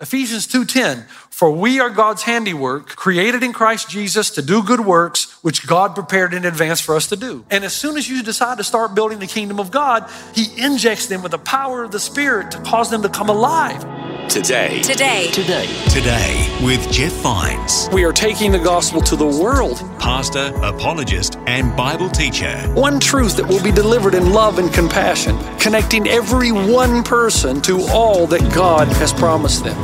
Ephesians 2:10 For we are God's handiwork created in Christ Jesus to do good works which God prepared in advance for us to do. And as soon as you decide to start building the kingdom of God, he injects them with the power of the spirit to cause them to come alive. Today. Today. Today. Today with Jeff Vines, We are taking the gospel to the world. pastor, apologist, and Bible teacher. One truth that will be delivered in love and compassion, connecting every one person to all that God has promised them.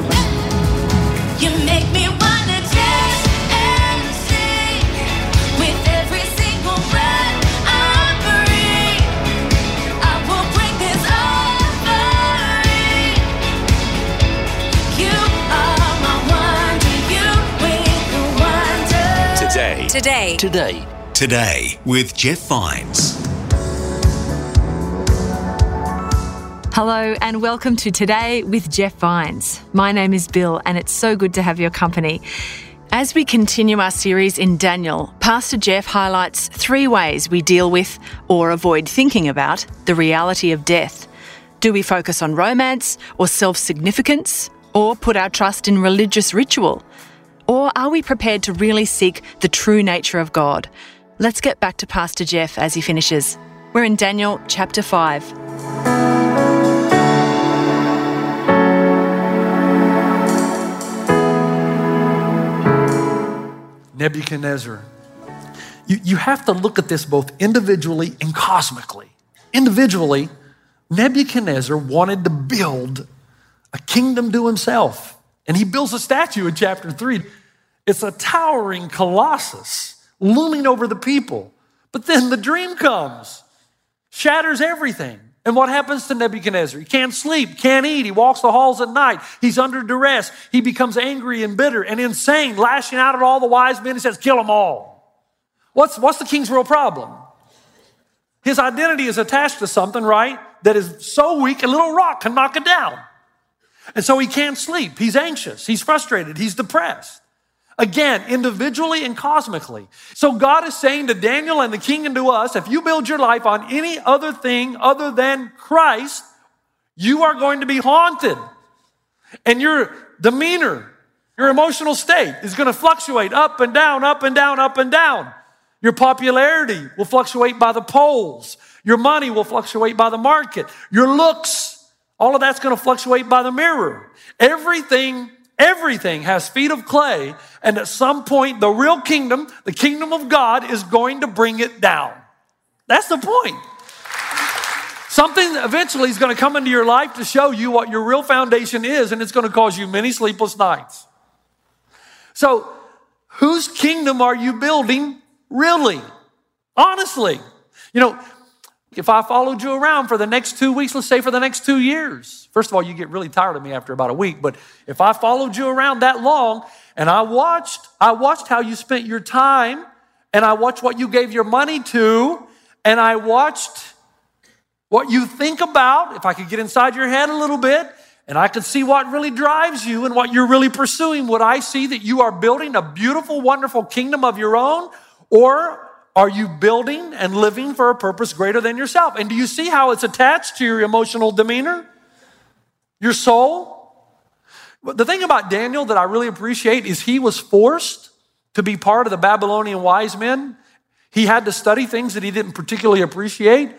Today. Today. Today. Today with Jeff Vines. Hello and welcome to Today with Jeff Vines. My name is Bill and it's so good to have your company. As we continue our series in Daniel, Pastor Jeff highlights three ways we deal with or avoid thinking about the reality of death. Do we focus on romance or self significance or put our trust in religious ritual? Or are we prepared to really seek the true nature of God? Let's get back to Pastor Jeff as he finishes. We're in Daniel chapter 5. Nebuchadnezzar. You, you have to look at this both individually and cosmically. Individually, Nebuchadnezzar wanted to build a kingdom to himself, and he builds a statue in chapter 3. It's a towering colossus looming over the people. But then the dream comes, shatters everything. And what happens to Nebuchadnezzar? He can't sleep, can't eat. He walks the halls at night. He's under duress. He becomes angry and bitter and insane, lashing out at all the wise men. He says, Kill them all. What's, what's the king's real problem? His identity is attached to something, right, that is so weak a little rock can knock it down. And so he can't sleep. He's anxious. He's frustrated. He's depressed. Again, individually and cosmically. So God is saying to Daniel and the king and to us, if you build your life on any other thing other than Christ, you are going to be haunted. And your demeanor, your emotional state is going to fluctuate up and down, up and down, up and down. Your popularity will fluctuate by the polls. Your money will fluctuate by the market. Your looks, all of that's going to fluctuate by the mirror. Everything, everything has feet of clay. And at some point, the real kingdom, the kingdom of God, is going to bring it down. That's the point. Something eventually is going to come into your life to show you what your real foundation is, and it's going to cause you many sleepless nights. So, whose kingdom are you building really? Honestly. You know, if I followed you around for the next two weeks, let's say for the next two years, first of all, you get really tired of me after about a week, but if I followed you around that long and I watched, I watched how you spent your time and I watched what you gave your money to and I watched what you think about, if I could get inside your head a little bit, and I could see what really drives you and what you're really pursuing, would I see that you are building a beautiful, wonderful kingdom of your own? Or are you building and living for a purpose greater than yourself? And do you see how it's attached to your emotional demeanor? Your soul? The thing about Daniel that I really appreciate is he was forced to be part of the Babylonian wise men. He had to study things that he didn't particularly appreciate.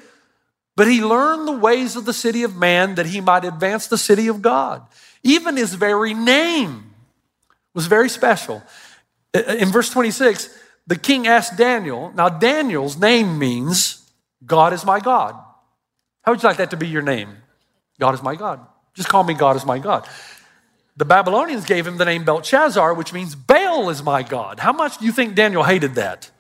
But he learned the ways of the city of man that he might advance the city of God. Even his very name was very special. In verse 26, the king asked Daniel, now Daniel's name means God is my God. How would you like that to be your name? God is my God. Just call me God is my God. The Babylonians gave him the name Belshazzar, which means Baal is my God. How much do you think Daniel hated that?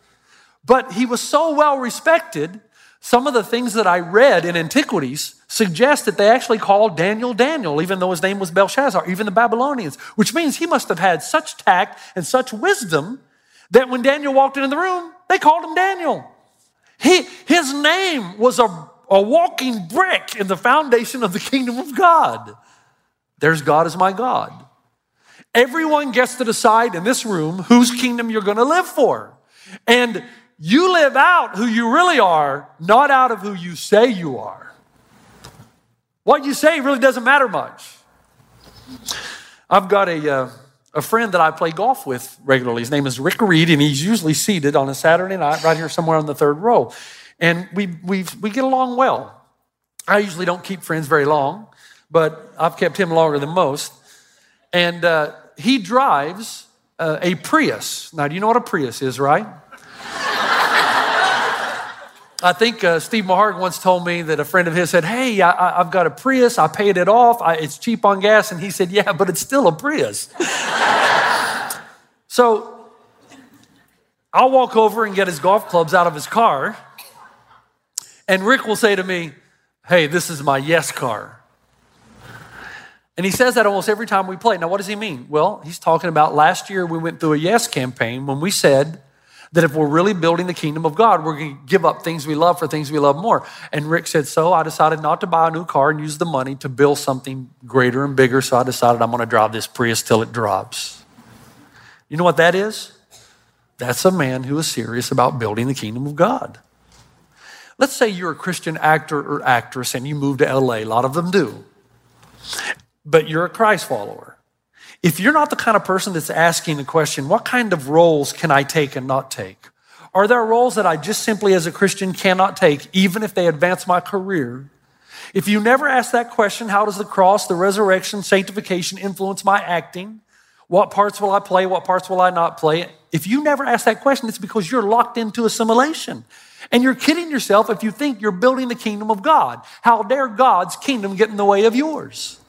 But he was so well respected, Some of the things that I read in antiquities suggest that they actually called Daniel Daniel, even though his name was Belshazzar, even the Babylonians, which means he must have had such tact and such wisdom that when Daniel walked into the room, they called him Daniel. He, his name was a, a walking brick in the foundation of the kingdom of God. There's God as my God. Everyone gets to decide in this room whose kingdom you're going to live for. And you live out who you really are, not out of who you say you are. What you say really doesn't matter much. I've got a, uh, a friend that I play golf with regularly. His name is Rick Reed, and he's usually seated on a Saturday night right here somewhere on the third row. And we, we we get along well. I usually don't keep friends very long, but I've kept him longer than most. And uh, he drives uh, a Prius. Now, do you know what a Prius is, right? I think uh, Steve Maharg once told me that a friend of his said, Hey, I, have got a Prius. I paid it off. I, it's cheap on gas. And he said, Yeah, but it's still a Prius. so I'll walk over and get his golf clubs out of his car. And Rick will say to me, Hey, this is my yes car. And he says that almost every time we play. Now, what does he mean? Well, he's talking about last year we went through a yes campaign when we said, that if we're really building the kingdom of God, we're going to give up things we love for things we love more. And Rick said, So I decided not to buy a new car and use the money to build something greater and bigger. So I decided I'm going to drive this Prius till it drops. You know what that is? That's a man who is serious about building the kingdom of God. Let's say you're a Christian actor or actress and you move to LA. A lot of them do. But you're a Christ follower. If you're not the kind of person that's asking the question, what kind of roles can I take and not take? Are there roles that I just simply as a Christian cannot take, even if they advance my career? If you never ask that question, how does the cross, the resurrection, sanctification influence my acting? What parts will I play? What parts will I not play? If you never ask that question, it's because you're locked into assimilation. And you're kidding yourself if you think you're building the kingdom of God. How dare God's kingdom get in the way of yours?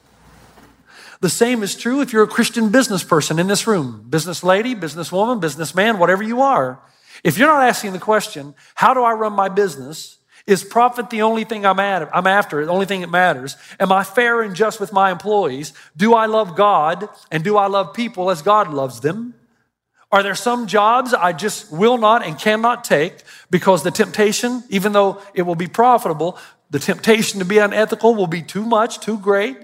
The same is true if you're a Christian business person in this room, business lady, businesswoman, businessman, whatever you are. If you're not asking the question, how do I run my business? Is profit the only thing I'm, at, I'm after, the only thing that matters? Am I fair and just with my employees? Do I love God and do I love people as God loves them? Are there some jobs I just will not and cannot take because the temptation, even though it will be profitable, the temptation to be unethical will be too much, too great?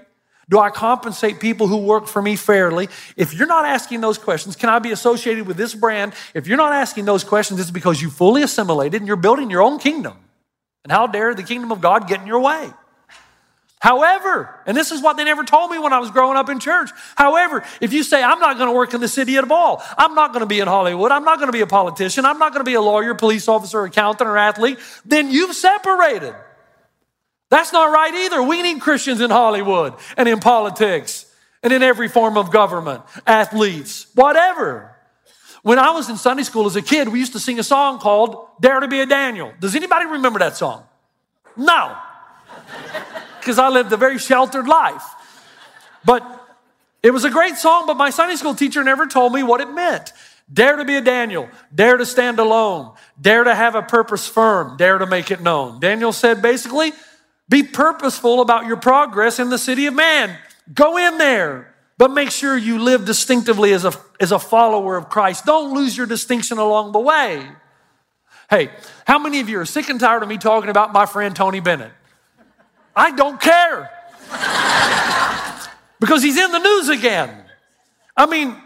Do I compensate people who work for me fairly? If you're not asking those questions, can I be associated with this brand? If you're not asking those questions, it's because you fully assimilated and you're building your own kingdom. And how dare the kingdom of God get in your way? However, and this is what they never told me when I was growing up in church. However, if you say, I'm not going to work in the city at all, I'm not going to be in Hollywood, I'm not going to be a politician, I'm not going to be a lawyer, police officer, accountant, or athlete, then you've separated. That's not right either. We need Christians in Hollywood and in politics and in every form of government, athletes, whatever. When I was in Sunday school as a kid, we used to sing a song called Dare to be a Daniel. Does anybody remember that song? No. Because I lived a very sheltered life. But it was a great song, but my Sunday school teacher never told me what it meant. Dare to be a Daniel. Dare to stand alone. Dare to have a purpose firm. Dare to make it known. Daniel said basically, be purposeful about your progress in the city of man. Go in there, but make sure you live distinctively as a, as a follower of Christ. Don't lose your distinction along the way. Hey, how many of you are sick and tired of me talking about my friend Tony Bennett? I don't care. because he's in the news again. I mean,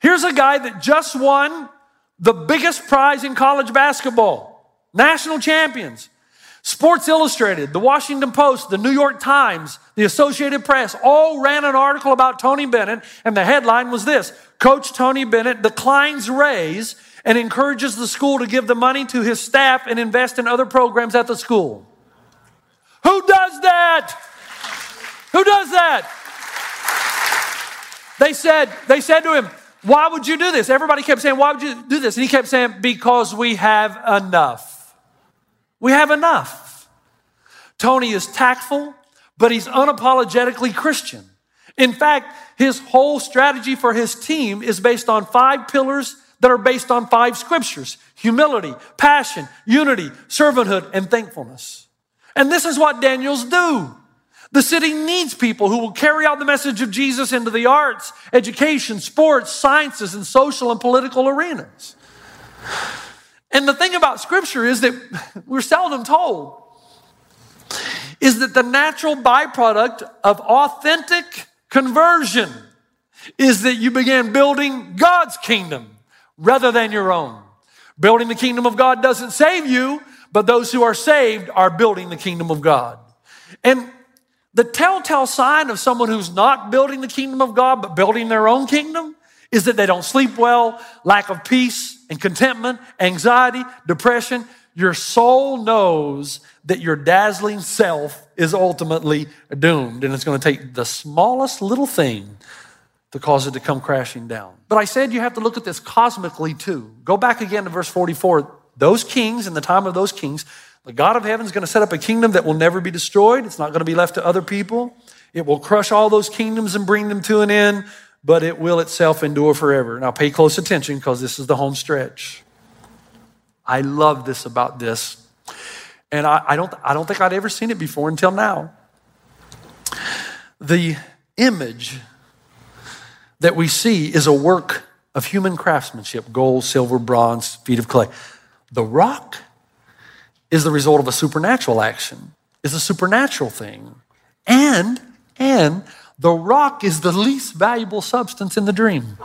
here's a guy that just won the biggest prize in college basketball, national champions. Sports Illustrated, the Washington Post, the New York Times, the Associated Press all ran an article about Tony Bennett, and the headline was this Coach Tony Bennett declines raise and encourages the school to give the money to his staff and invest in other programs at the school. Who does that? Who does that? They said, they said to him, Why would you do this? Everybody kept saying, Why would you do this? And he kept saying, Because we have enough. We have enough. Tony is tactful, but he's unapologetically Christian. In fact, his whole strategy for his team is based on five pillars that are based on five scriptures humility, passion, unity, servanthood, and thankfulness. And this is what Daniels do. The city needs people who will carry out the message of Jesus into the arts, education, sports, sciences, and social and political arenas. And the thing about scripture is that we're seldom told is that the natural byproduct of authentic conversion is that you began building God's kingdom rather than your own. Building the kingdom of God doesn't save you, but those who are saved are building the kingdom of God. And the telltale sign of someone who's not building the kingdom of God, but building their own kingdom, is that they don't sleep well, lack of peace and contentment, anxiety, depression. Your soul knows that your dazzling self is ultimately doomed, and it's going to take the smallest little thing to cause it to come crashing down. But I said you have to look at this cosmically too. Go back again to verse 44. Those kings, in the time of those kings, the God of heaven is going to set up a kingdom that will never be destroyed. It's not going to be left to other people. It will crush all those kingdoms and bring them to an end, but it will itself endure forever. Now pay close attention because this is the home stretch. I love this about this. And I, I, don't, I don't think I'd ever seen it before until now. The image that we see is a work of human craftsmanship gold, silver, bronze, feet of clay. The rock is the result of a supernatural action, is a supernatural thing. And, and the rock is the least valuable substance in the dream.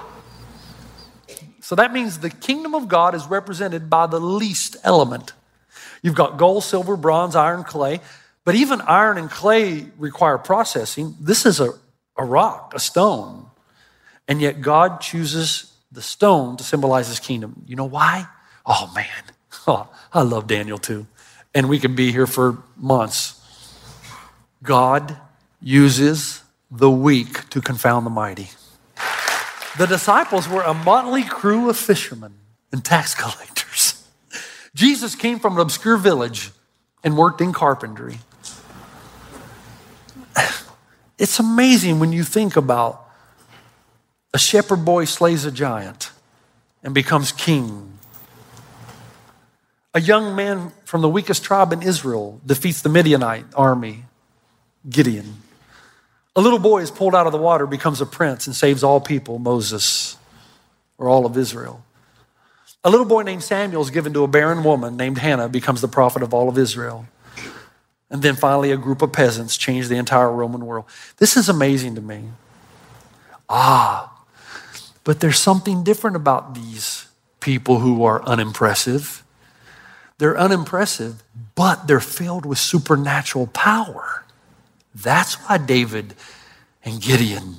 So that means the kingdom of God is represented by the least element. You've got gold, silver, bronze, iron, clay, but even iron and clay require processing. This is a, a rock, a stone. And yet God chooses the stone to symbolize his kingdom. You know why? Oh man, oh, I love Daniel too. And we could be here for months. God uses the weak to confound the mighty. The disciples were a motley crew of fishermen and tax collectors. Jesus came from an obscure village and worked in carpentry. It's amazing when you think about a shepherd boy slays a giant and becomes king. A young man from the weakest tribe in Israel defeats the Midianite army, Gideon. A little boy is pulled out of the water, becomes a prince, and saves all people, Moses, or all of Israel. A little boy named Samuel is given to a barren woman named Hannah, becomes the prophet of all of Israel. And then finally, a group of peasants change the entire Roman world. This is amazing to me. Ah, but there's something different about these people who are unimpressive. They're unimpressive, but they're filled with supernatural power. That's why David and Gideon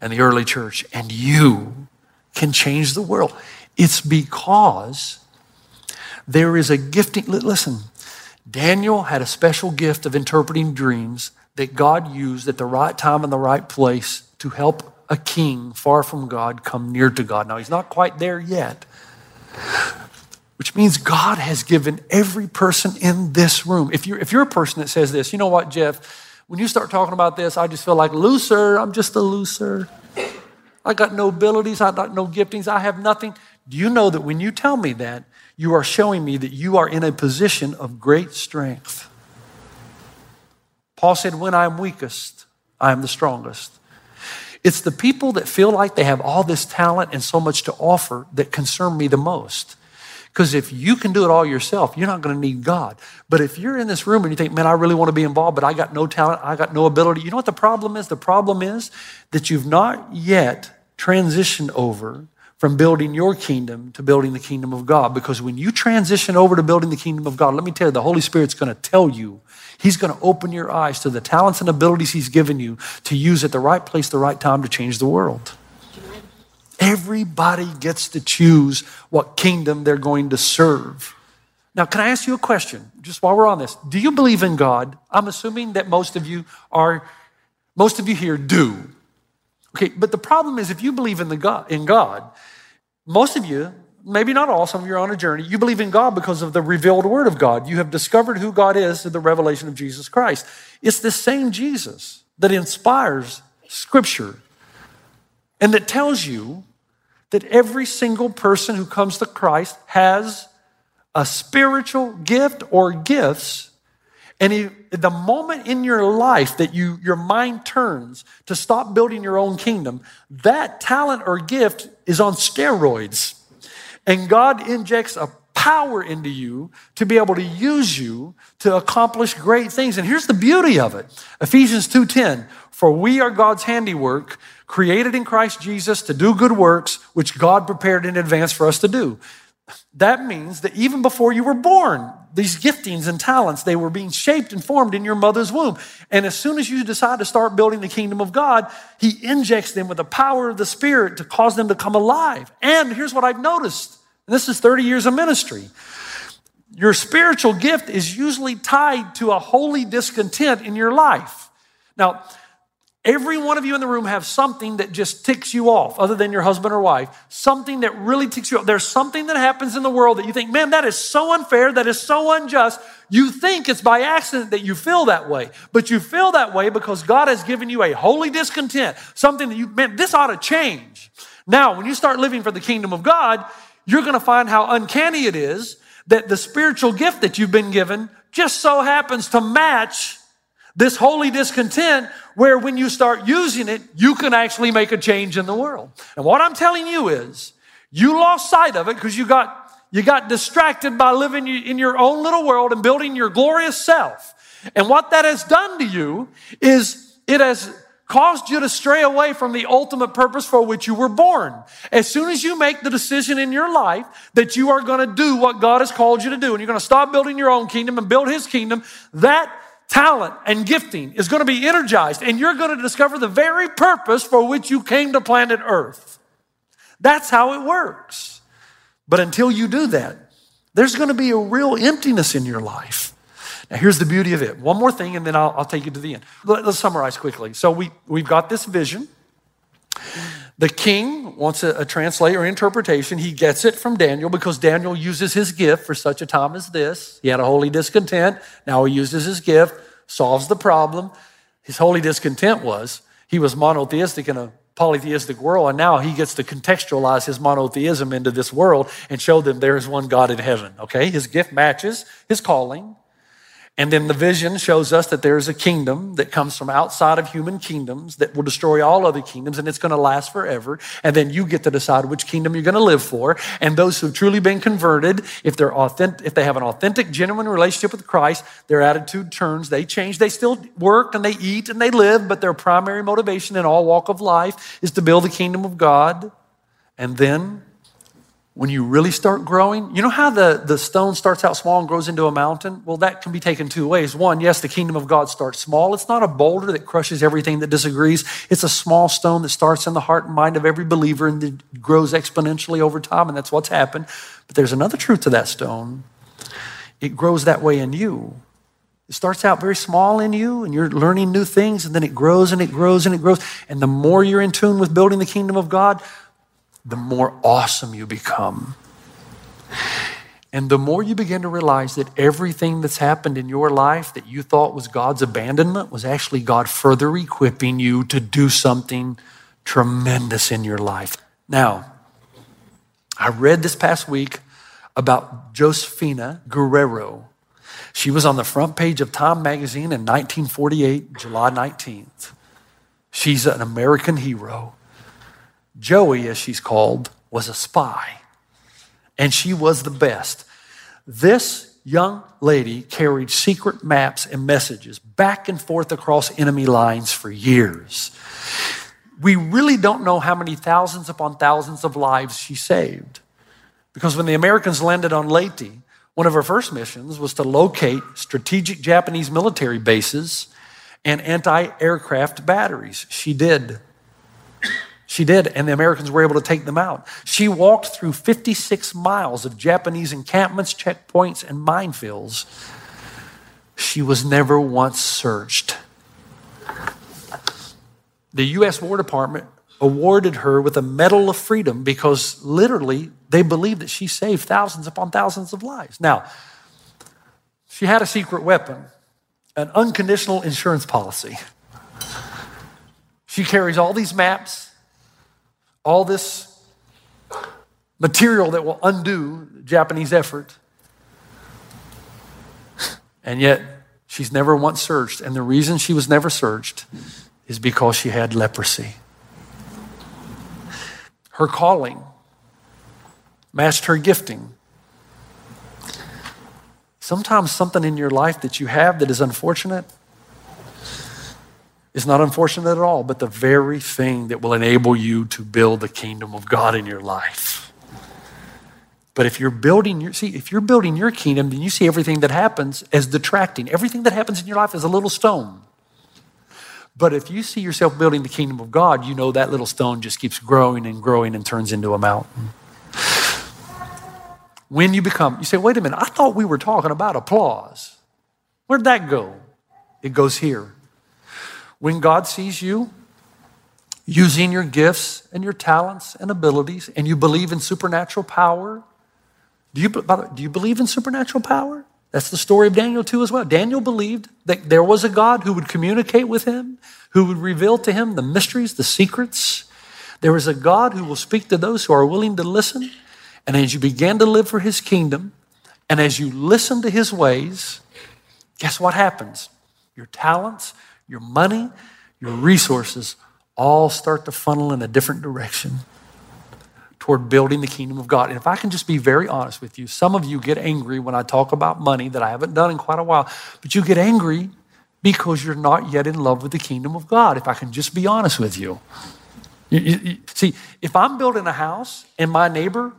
and the early church and you can change the world. It's because there is a gifting. Listen, Daniel had a special gift of interpreting dreams that God used at the right time and the right place to help a king far from God come near to God. Now, he's not quite there yet, which means God has given every person in this room. If you're, if you're a person that says this, you know what, Jeff? When you start talking about this, I just feel like loser. I'm just a loser. I got no abilities. I got no giftings. I have nothing. Do you know that when you tell me that, you are showing me that you are in a position of great strength? Paul said, When I am weakest, I am the strongest. It's the people that feel like they have all this talent and so much to offer that concern me the most. Because if you can do it all yourself, you're not going to need God. But if you're in this room and you think, man, I really want to be involved, but I got no talent, I got no ability, you know what the problem is? The problem is that you've not yet transitioned over from building your kingdom to building the kingdom of God. Because when you transition over to building the kingdom of God, let me tell you, the Holy Spirit's going to tell you He's going to open your eyes to the talents and abilities He's given you to use at the right place, the right time to change the world. Everybody gets to choose what kingdom they're going to serve. Now, can I ask you a question just while we're on this? Do you believe in God? I'm assuming that most of you are, most of you here do. Okay, but the problem is if you believe in, the God, in God, most of you maybe not all, some of you are on a journey. You believe in God because of the revealed word of God. You have discovered who God is through the revelation of Jesus Christ. It's the same Jesus that inspires scripture and that tells you that every single person who comes to Christ has a spiritual gift or gifts. And he, the moment in your life that you, your mind turns to stop building your own kingdom, that talent or gift is on steroids. And God injects a power into you to be able to use you to accomplish great things. And here's the beauty of it. Ephesians 2:10, for we are God's handiwork, created in Christ Jesus to do good works which God prepared in advance for us to do. That means that even before you were born, these giftings and talents, they were being shaped and formed in your mother's womb. And as soon as you decide to start building the kingdom of God, He injects them with the power of the Spirit to cause them to come alive. And here's what I've noticed and this is 30 years of ministry. Your spiritual gift is usually tied to a holy discontent in your life. Now, Every one of you in the room have something that just ticks you off, other than your husband or wife. Something that really ticks you off. There's something that happens in the world that you think, man, that is so unfair, that is so unjust. You think it's by accident that you feel that way, but you feel that way because God has given you a holy discontent, something that you, man, this ought to change. Now, when you start living for the kingdom of God, you're going to find how uncanny it is that the spiritual gift that you've been given just so happens to match this holy discontent where when you start using it, you can actually make a change in the world. And what I'm telling you is, you lost sight of it because you got you got distracted by living in your own little world and building your glorious self. And what that has done to you is it has caused you to stray away from the ultimate purpose for which you were born. As soon as you make the decision in your life that you are going to do what God has called you to do and you're going to stop building your own kingdom and build his kingdom, that talent and gifting is going to be energized and you're going to discover the very purpose for which you came to planet Earth. That's how it works. But until you do that, there's going to be a real emptiness in your life. Now, here's the beauty of it. One more thing, and then I'll, I'll take you to the end. Let, us summarize quickly. So, we, we've got this vision. The king wants a, a translator interpretation. He gets it from Daniel because Daniel uses his gift for such a time as this. He had a holy discontent. Now he uses his gift, solves the problem. His holy discontent was he was monotheistic in a polytheistic world, and now he gets to contextualize his monotheism into this world and show them there is one God in heaven. Okay? His gift matches his calling. And then the vision shows us that there's a kingdom that comes from outside of human kingdoms that will destroy all other kingdoms and it's going to last forever. And then you get to decide which kingdom you're going to live for. And those who've truly been converted, if they're authentic, if they have an authentic, genuine relationship with Christ, their attitude turns, they change. They still work and they eat and they live, but their primary motivation in all walk of life is to build the kingdom of God. And then when you really start growing, you know how the, the stone starts out small and grows into a mountain? Well, that can be taken two ways. One, yes, the kingdom of God starts small. It's not a boulder that crushes everything that disagrees. It's a small stone that starts in the heart and mind of every believer and grows exponentially over time, and that's what's happened. But there's another truth to that stone. It grows that way in you. It starts out very small in you, and you're learning new things, and then it grows and it grows and it grows. And the more you're in tune with building the kingdom of God, the more awesome you become. And the more you begin to realize that everything that's happened in your life that you thought was God's abandonment was actually God further equipping you to do something tremendous in your life. Now, I read this past week about Josefina Guerrero. She was on the front page of Time magazine in 1948, July 19th. She's an American hero. Joey, as she's called, was a spy, and she was the best. This young lady carried secret maps and messages back and forth across enemy lines for years. We really don't know how many thousands upon thousands of lives she saved. Because when the Americans landed on Leyte, one of her first missions was to locate strategic Japanese military bases and anti aircraft batteries. She did. She did, and the Americans were able to take them out. She walked through 56 miles of Japanese encampments, checkpoints, and minefields. She was never once searched. The U.S. War Department awarded her with a Medal of Freedom because literally they believed that she saved thousands upon thousands of lives. Now, she had a secret weapon, an unconditional insurance policy. She carries all these maps all this material that will undo Japanese effort. And yet, she's never once searched. And the reason she was never searched is because she had leprosy. Her calling matched her gifting. Sometimes something in your life that you have that is unfortunate is not unfortunate at all, but the very thing that will enable you to build the kingdom of God in your life. But if you're building your see, if you're building your kingdom, then you see everything that happens as detracting. Everything that happens in your life is a little stone. But if you see yourself building the kingdom of God, you know that little stone just keeps growing and growing and turns into a mountain. When you become, you say, wait a minute, I thought we were talking about applause. Where'd that go? It goes here. When God sees you using your gifts and your talents and abilities, and you believe in supernatural power, do you, by the way, do you believe in supernatural power? That's the story of Daniel too, as well. Daniel believed that there was a God who would communicate with him, who would reveal to him the mysteries, the secrets. There is a God who will speak to those who are willing to listen. And as you begin to live for his kingdom, and as you listen to his ways, guess what happens? Your talents, your money, your resources all start to funnel in a different direction toward building the kingdom of God. And if I can just be very honest with you, some of you get angry when I talk about money that I haven't done in quite a while, but you get angry because you're not yet in love with the kingdom of God, if I can just be honest with you. You- you- you- see, if I'm building a house and my neighbor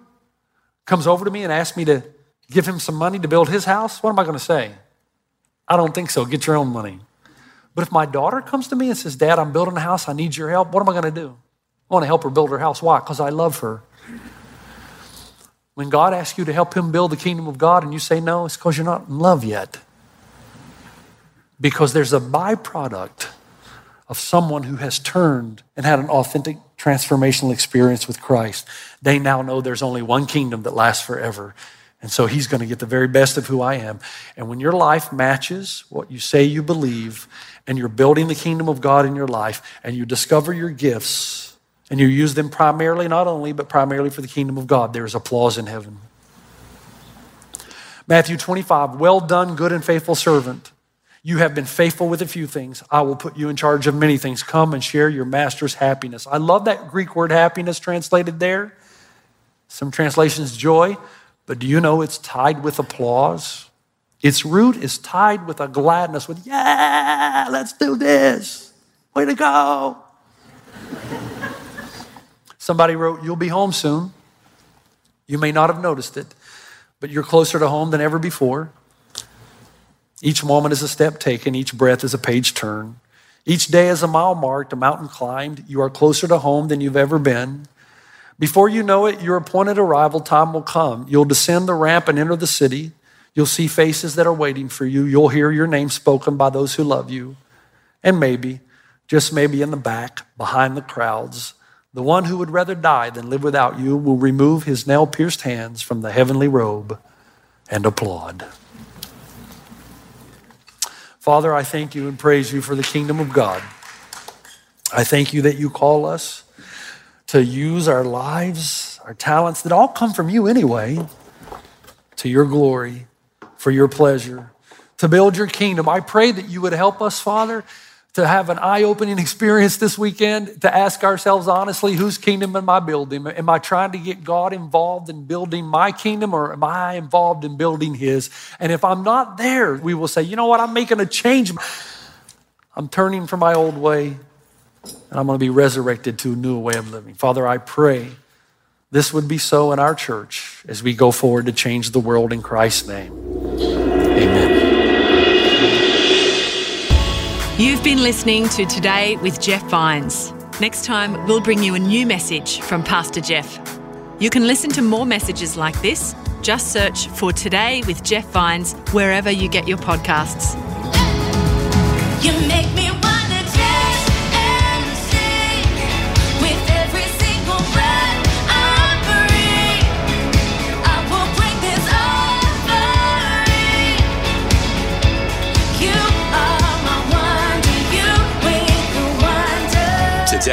comes over to me and asks me to give him some money to build his house, what am I going to say? I don't think so. Get your own money. But if my daughter comes to me and says, Dad, I'm building a house, I need your help, what am I going to do? I want to help her build her house. Why? Because I love her. When God asks you to help him build the kingdom of God and you say no, it's because you're not in love yet. Because there's a byproduct of someone who has turned and had an authentic transformational experience with Christ. They now know there's only one kingdom that lasts forever. And so he's going to get the very best of who I am. And when your life matches what you say you believe, and you're building the kingdom of God in your life, and you discover your gifts, and you use them primarily, not only, but primarily for the kingdom of God, there is applause in heaven. Matthew 25, well done, good and faithful servant. You have been faithful with a few things. I will put you in charge of many things. Come and share your master's happiness. I love that Greek word happiness translated there. Some translations, joy, but do you know it's tied with applause? Its root is tied with a gladness, with, yeah, let's do this. Way to go. Somebody wrote, You'll be home soon. You may not have noticed it, but you're closer to home than ever before. Each moment is a step taken, each breath is a page turned. Each day is a mile marked, a mountain climbed. You are closer to home than you've ever been. Before you know it, your appointed arrival time will come. You'll descend the ramp and enter the city. You'll see faces that are waiting for you. You'll hear your name spoken by those who love you. And maybe, just maybe in the back, behind the crowds, the one who would rather die than live without you will remove his nail pierced hands from the heavenly robe and applaud. Father, I thank you and praise you for the kingdom of God. I thank you that you call us to use our lives, our talents that all come from you anyway, to your glory, for your pleasure, to build your kingdom. I pray that you would help us, Father, to have an eye opening experience this weekend, to ask ourselves honestly, whose kingdom am I building? Am I trying to get God involved in building my kingdom or am I involved in building His? And if I'm not there, we will say, you know what, I'm making a change. I'm turning from my old way and I'm going to be resurrected to a new way of living. Father, I pray this would be so in our church as we go forward to change the world in Christ's name. Amen. You've been listening to Today with Jeff Vines. Next time, we'll bring you a new message from Pastor Jeff. You can listen to more messages like this. Just search for Today with Jeff Vines wherever you get your podcasts.